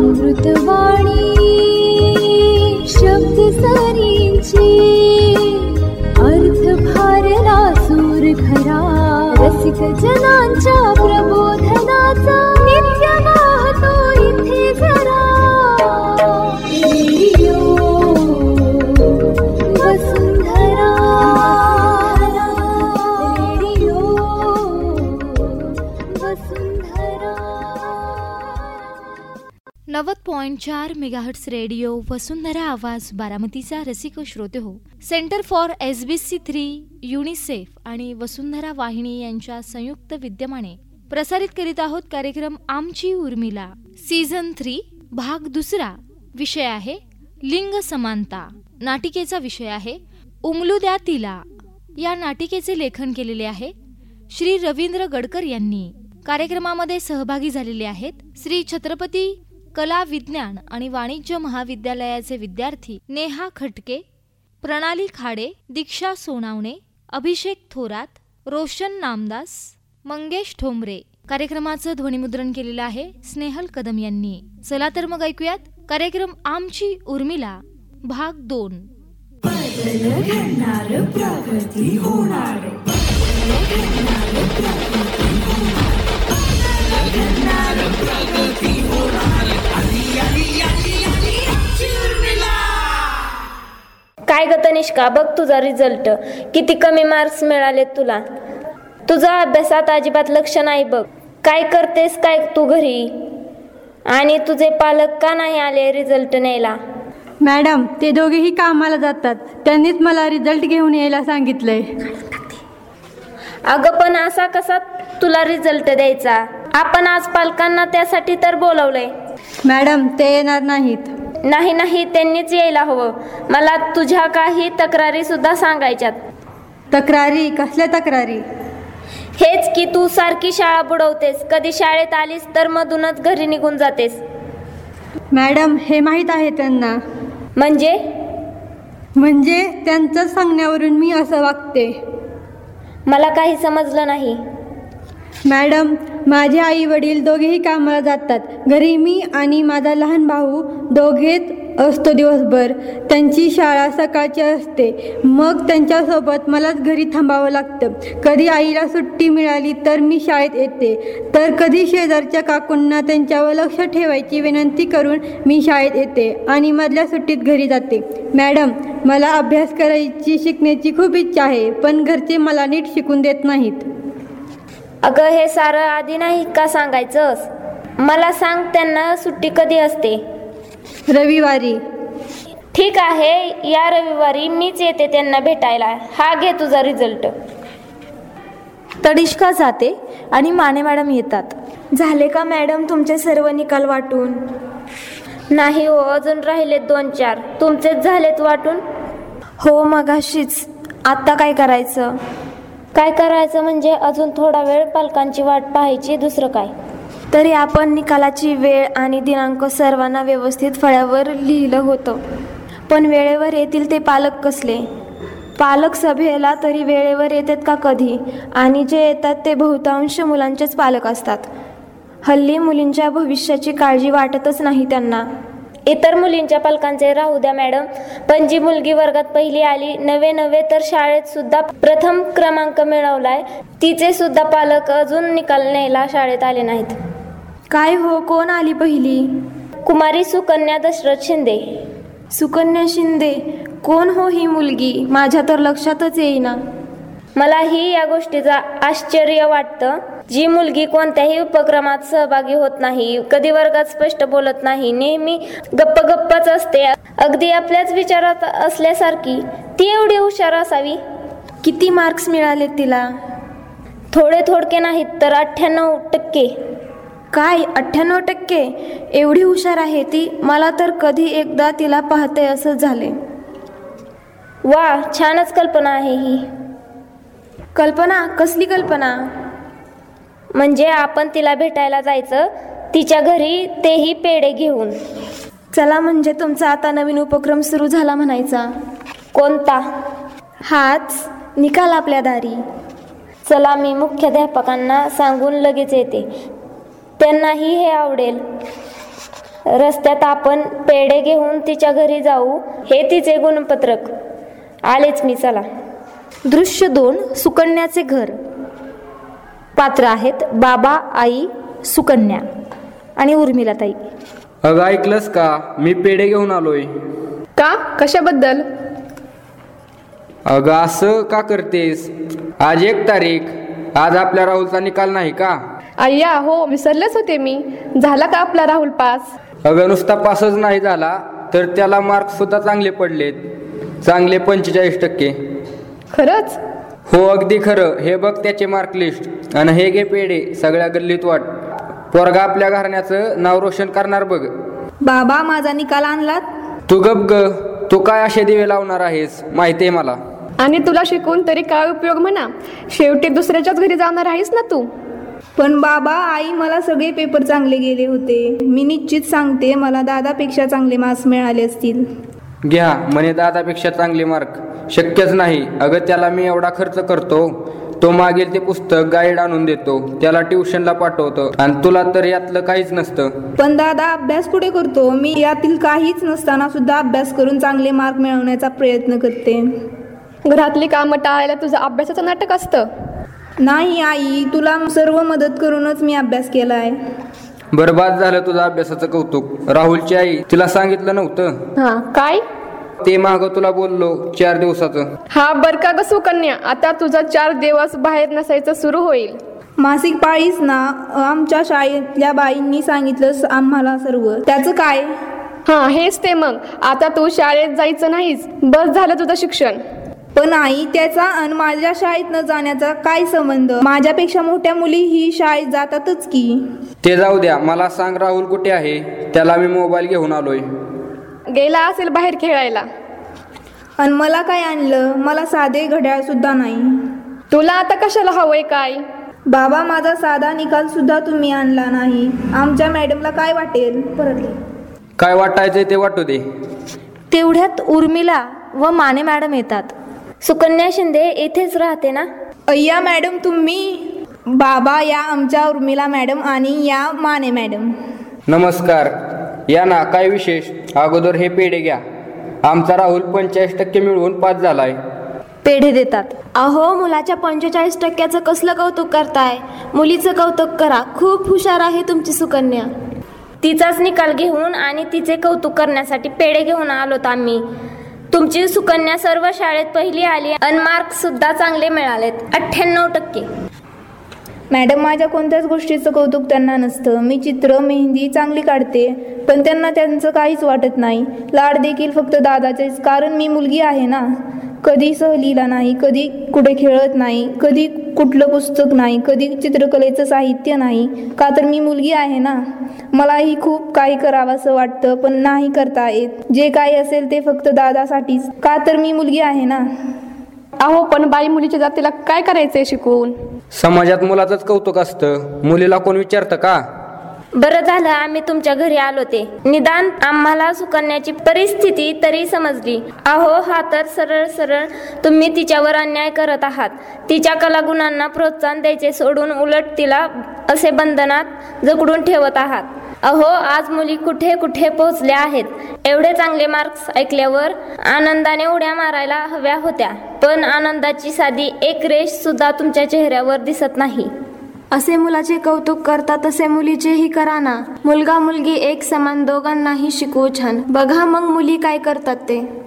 अमृतवाणी शब्द सरींची अर्थ भारला सूर खरा रसिक जनांच्या प्रबोधनाचा नव्वद पॉईंट चार मेगाहर्ट्स रेडिओ वसुंधरा आवाज बारामतीचा रसिक श्रोते हो. Centre for S B C three UNICEF आणि वसुंधरा वाहिनी यांच्या संयुक्त विद्यमाने प्रसारित करीत आहोत कार्यक्रम आमची उर्मिला. सीझन थ्री भाग दुसरा विषय आहे लिंग समानता. नाटिकेचा विषय आहे उमलू द्या तिला. या नाटिकेचे लेखन केलेले आहे श्री रवींद्र गडकर यांनी. कार्यक्रमामध्ये सहभागी झालेले आहेत श्री छत्रपती कला विज्ञान आणि वाणिज्य महाविद्यालयाचे विद्यार्थी नेहा खटके प्रणाली खाडे दीक्षा सोनावणे अभिषेक थोरात रोशन नामदास मंगेश ठोंबरे. कार्यक्रमाचं ध्वनिमुद्रण केलेलं आहे स्नेहल कदम यांनी. चला तर मग ऐकूयात कार्यक्रम आमची उर्मिला भाग दोन. काय ग तनिष्का? बघ तुझा रिझल्ट किती कमी मार्क्स मिळाले तुला. तुझा अभ्यासात अजिबात लक्ष नाही बघ. काय करतेस काय तू घरी? आणि तुझे पालक का नाही आले रिझल्ट न्यायला? मॅडम ते दोघेही कामाला जातात. त्यांनीच मला रिझल्ट घेऊन यायला सांगितलंय. अगं पण असा कसा तुला रिझल्ट द्यायचा? आपण आज पालकांना त्यासाठी तर बोलवलंय. मॅडम ते येणार नाहीत. नाही नाही त्यांनीच यायला हवं. मला तुझ्या काही तक्रारी सुद्धा सांगायच्यात. तक्रारी? कसल्या तक्रारी? हेच की तू सारखी शाळा बुडवतेस. कधी शाळेत आलीस तर मधूनच घरी निघून जातेस. मॅडम हे माहीत आहे त्यांना. म्हणजे? म्हणजे त्यांचं सांगण्यावरून मी असं वागते. मला काही समजलं नाही. मॅडम माझे आई वडील दोघेही कामाला जातात. घरी मी आणि माझा लहान भाऊ दोघेच असतो दिवसभर. त्यांची शाळा सकाळची असते. मग त्यांच्यासोबत मलाच घरी थांबावं लागतं. कधी आईला सुट्टी मिळाली तर मी शाळेत येते. तर कधी शेजारच्या काकूंना त्यांच्यावर लक्ष ठेवायची विनंती करून मी शाळेत येते आणि मधल्या सुट्टीत घरी जाते. मॅडम मला अभ्यास करायची शिकण्याची खूप इच्छा आहे पण घरचे मला नीट शिकून देत नाहीत. अगं हे सारं आधी नाही का सांगायचंस? मला सांग त्यांना सुट्टी कधी असते? रविवारी. ठीक आहे या रविवारी मीच येते त्यांना भेटायला. हा घे तुझा रिझल्ट तडिष्का जाते आणि माने मॅडम येतात. झाले का मॅडम तुमचे सर्व निकाल वाटून? नाही हो अजून राहिलेत दोन चार. तुमचेच झालेत वाटून? हो मगाशीच. आत्ता काय करायचं? काय करायचं म्हणजे अजून थोडा वेळ पालकांची वाट पाहायची दुसरं काय? तरी आपण निकालाची वेळ आणि दिनांक सर्वांना व्यवस्थित फळ्यावर लिहिलं होतं. पण वेळेवर येतील ते पालक कसले? पालक सभेला तरी वेळेवर येतात का कधी? आणि जे येतात ते बहुतांश मुलांचेच पालक असतात. हल्ली मुलींच्या भविष्याची काळजी वाटतच नाही त्यांना. इतर मुलींच्या पालकांचे राहू द्या मॅडम. पण जी मुलगी वर्गात पहिली आली नवे नवे तर शाळेत सुद्धा प्रथम क्रमांक मिळवलाय. तिचे सुद्धा पालक अजून निकाल न्यायला शाळेत आले नाहीत. काय हो? कोण आली पहिली? कुमारी सुकन्या दशरथ शिंदे. सुकन्या शिंदे? कोण हो ही मुलगी? माझ्या तर लक्षातच येईना. मलाही या गोष्टीचा आश्चर्य वाटतं. जी मुलगी कोणत्याही उपक्रमात सहभागी होत नाही कधी वर्गात स्पष्ट बोलत नाही नेहमी गप्प गप्पच असते. अगदी आपल्याच विचारात असल्यासारखी ती एवढी हुशार असावी? किती मार्क्स मिळाले तिला? थोडे थोडके नाहीत तर अठ्ठ्याण्णव टक्के. काय अठ्ठ्याण्णव टक्के? एवढी हुशार आहे ती? मला तर कधी एकदा तिला पाहते असं झाले. वा छानच कल्पना आहे ही. कल्पना? कसली कल्पना? म्हणजे आपण तिला भेटायला जायचं तिच्या घरी तेही पेढे घेऊन. चला म्हणजे तुमचा आता नवीन उपक्रम सुरू झाला म्हणायचा. कोणता? हाच निकाल आपल्या दारी. चला मी मुख्याध्यापकांना सांगून लगेच येते. त्यांनाही हे आवडेल. रस्त्यात आपण पेढे घेऊन तिच्या घरी जाऊ हे तिचे गुणपत्रक. आलेच मी चला. दृश्य दोन सुकन्याचे घर. पात्र आहेत. बाबा आई सुकन्या आणि उर्मिलाताई अगं ऐकलंस का? मी पेढे घेऊन आलोय. का? कशाबद्दल? अगं असं का करतेस? आज एक तारीख. आज आपल्या राहुलचा निकाल नाही का? अय्या हो विसरलेच होते मी. झाला का आपला राहुल पास? अगं नुसता पासच नाही झाला तर त्याला मार्क सुद्धा चांगले पडलेत. चांगले पंचेचाळीस टक्के. खरंच? हो अगदी खरं. हे बघ त्याचे मार्क लिस्ट आणि हे घे पेढे सगळ्या गल्लीत वाट. पोरगा आपल्या घराण्याचं नाव रोशन करणार बघ. बाबा माझा निकाल आणलात? तू गप ग. तू काय असे दिवे लावणार आहेस? माहिती आहे मला. आणि तुला शिकून तरी काय उपयोग म्हणा? शेवटी दुसऱ्याच्याच घरी जाणार आहेस ना तू? पण बाबा आई मला सगळे पेपर चांगले गेले होते. मी निश्चित सांगते मला दादापेक्षा चांगले मार्क्स मिळाले असतील. घ्या म्हणे दादापेक्षा चांगले मार्क शक्यच नाही. अगं त्याला मी एवढा खर्च करतो. तो मागेल ते पुस्तक गाईड आणून देतो. त्याला ट्युशनला पाठवतो. आणि तुला तर यातलं काहीच नसतं. पण दादा अभ्यास कुठे करतो? मी यातील काहीच नसताना सुद्धा अभ्यास करून चांगले मार्क मिळवण्याचा प्रयत्न करते. घरातली कामं टाळायला तुझं अभ्यासाचं नाटक असतं. नाही आई. तुला सर्व मदत करूनच मी अभ्यास केलाय. बरबाद झालं तुझं अभ्यासाचं कौतुक. राहुलची आई तिला सांगितलं नव्हतं? हा काय? ते माग तुला बोललो चार दिवसाचं. हा बर का ग सुकन्या? आता तुझा चार दिवस बाहेर नसायचं सुरू होईल. मासिक पाळीस ना आमच्या शाळेतल्या बाईंनी सांगितलं स- आम्हाला सर्व. त्याचं काय? हा हेच ते मग. आता तू शाळेत जायचं नाहीस. बस झालं तुझं शिक्षण. पण आई त्याचा आणि माझ्या शाळेत न जाण्याचा काय संबंध? माझ्यापेक्षा मोठ्या मुली ही शाळेत जातातच की. ते जाऊ द्या. मला सांग राहुल कुठे आहे? त्याला मी मोबाईल घेऊन आलोय. गेला असेल बाहेर खेळायला. आणि मला काय आणलं? मला साधे घड्याळ सुद्धा नाही. तुला आता कशाला हवंय काय? बाबा माझा साधा निकाल सुद्धा तुम्ही आणला नाही. आमच्या मॅडमला काय वाटेल? परत काय वाटायचंय ते वाटू दे. तेवढ्यात उर्मिला व माने मॅडम येतात. सुकन्या शिंदे इथेच राहते ना? अय्या मॅडम तुम्ही? बाबा या आमच्या उर्मिला मॅडम आणि या माने मॅडम. नमस्कार. या ना काय विशेष. अगोदर हे पेढे घ्या. आमचा राहुल पंचेचाळीस टक्के मिळवून पास झालाय. पेढे देतात. अहो मुलाच्या पंचेचाळीस टक्क्याचं कसलं कौतुक करताय? मुलीचं कौतुक करा. खूप हुशार आहे तुमची सुकन्या. तिचाच निकाल घेऊन आणि तिचे कौतुक करण्यासाठी पेढे घेऊन आलोत आम्ही. तुमची सुकन्या सर्व शाळेत पहिली आली आणि मार्क सुद्धा चांगले मिळालेत. अठ्ठ्याण्णव टक्के. मॅडम माझ्या कोणत्याच गोष्टीचं कौतुक त्यांना नसतं. मी चित्र मेहंदी चांगली काढते पण त्यांना त्यांचं काहीच वाटत नाही. लाड देखील फक्त दादाचेच कारण मी मुलगी आहे ना. कधी सहलीला नाही कधी कुठे खेळत नाही कधी कुठलं पुस्तक नाही कधी चित्रकलेचं साहित्य नाही. का तर मी मुलगी आहे ना. मलाही खूप काही करावंसं वाटतं पण नाही करता येत. जे काही असेल ते फक्त दादासाठीच. का तर मी मुलगी आहे ना. अहो पण बाई मुलीच्या जातीला काय करायचंय शिकून? समाजात मुलाचंच कौतुक असतं. मुलीला कोण विचारतं का? बरं झालं आम्ही तुमच्या घरी आलो ते. निदान आम्हाला सुकन्याची परिस्थिती तरी समजली. अहो हा तर सरळ सरळ तुम्ही तिच्यावर अन्याय करत आहात. तिच्या कलागुणांना प्रोत्साहन द्यायचे सोडून उलट तिला असे बंधनात जकडून ठेवत आहात. अहो आज मुली कुठे कुठे पोहोचल्या आहेत? एवढे चांगले मार्क्स ऐकल्यावर आनंदाने उड्या मारायला हव्या होत्या. पण आनंदाची साधी एक रेष सुद्धा तुमच्या चेहऱ्यावर दिसत नाही. असे मुलाचे कौतुक करता तसे मुलीचेही करा ना. मुलगा मुलगी एक समान दोघांनाही शिकवू छान. बघा मग मुली काय करतात ते.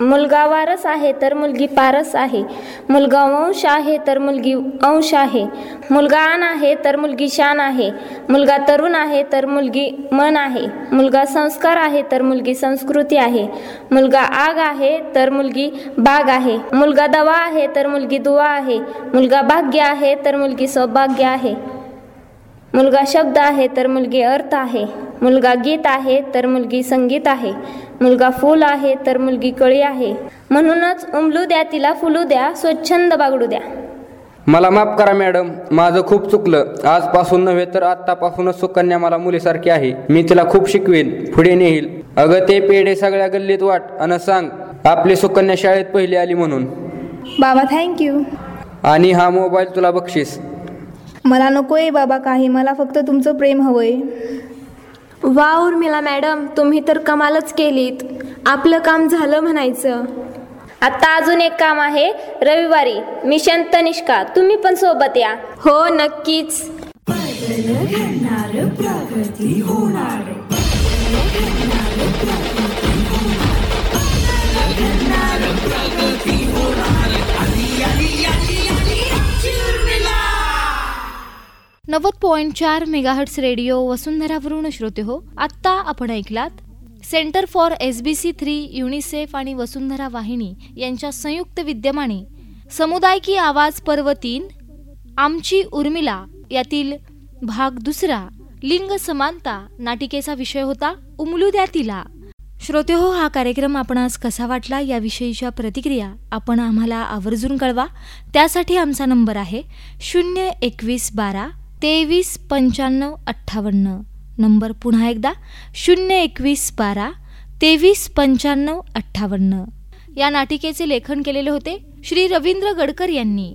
मुलगा वारस आहे तर मुलगी पारस आहे मुलगा वंश आहे तर मुलगी अंश आहे मुलगा आन आहे तर मुलगी शान आहे मुलगा तरुण आहे तर मुलगी मन आहे मुलगा संस्कार आहे तर मुलगी संस्कृती आहे मुलगा आग आहे तर मुलगी बाग आहे मुलगा दवा आहे तर मुलगी दुवा आहे मुलगा भाग्य आहे तर मुलगी सौभाग्य आहे मुलगा शब्द आहे तर मुलगी अर्थ आहे मुलगा गीत आहे तर मुलगी संगीत आहे मुलगा फूल आहे तर मुलगी कळी आहे. म्हणूनच उमलू द्या तिला फुलू द्या स्वच्छंद बागडू द्या. मला माफ करा मॅडम माझं खूप चुकलं. आजपासून नव्हे तर आत्तापासूनच सुकन्या मला मुलीसारखी आहे. मी तिला खूप शिकवेन पुढे नेईल. अगं ते पेढे सगळ्या गल्लीत वाट अन सांग आपली सुकन्या शाळेत पहिली आली म्हणून. बाबा थँक्यू आणि हा मोबाईल तुला बक्षीस. मला नको आहे बाबा काही मला फक्त तुमचं प्रेम हवंय. वा उर्मिला मॅडम. तुम्ही तर कमालच केलीत. आपलं काम झालं म्हणायचं. आता अजून एक काम आहे. रविवारी मिशन तनिष्का तुम्ही पण सोबत या. हो नक्कीच. नव्वद पॉईंट चार मेगाहर्ट्स रेडिओ वसुंधरावरून श्रोते हो. आत्ता आपण ऐकलात centre for S B C three UNICEF आणि वसुंधरा वाहिनी यांच्या संयुक्त विद्यमाने समुदाय की आवाज पर्व तीन आमची उर्मिला यातील भाग दुसरा लिंग समानता नाटिकेचा विषय होता. उमलू द्या तिला. श्रोते हो हा कार्यक्रम आपणास कसा वाटला याविषयीच्या प्रतिक्रिया आपण आम्हाला आवर्जून कळवा. त्यासाठी आमचा नंबर आहे शून्य एकवीस बारा तेवीस पंच्याण्णव अठ्ठावन्न. नंबर पुन्हा एकदा. शून्य एकवीस बारा. तेवीस पंच्याण्णव अठ्ठावन्न. या नाटिकेचे लेखन केलेले होते श्री रवींद्र गडकर यांनी.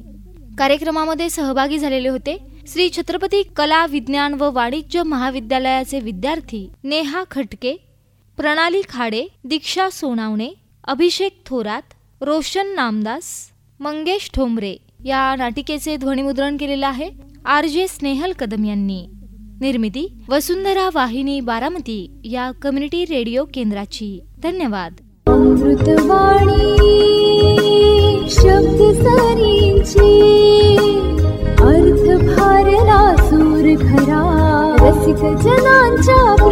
कार्यक्रमामध्ये सहभागी झालेले होते श्री छत्रपती कला विज्ञान व वाणिज्य महाविद्यालयाचे विद्यार्थी नेहा खटके प्रणाली खाडे दीक्षा सोनावणे अभिषेक थोरात रोशन नामदास मंगेश ठोंबरे. या नाटिकेचे ध्वनिमुद्रण केलेलं आहे. आर जे स्नेहल कदम यांनी. निर्मिती वसुंधरा वाहिनी बारामती या कम्युनिटी रेडिओ केंद्राची. धन्यवाद. अमृतवाणी अर्थ भारला सूर खरा रसिक जनांच्या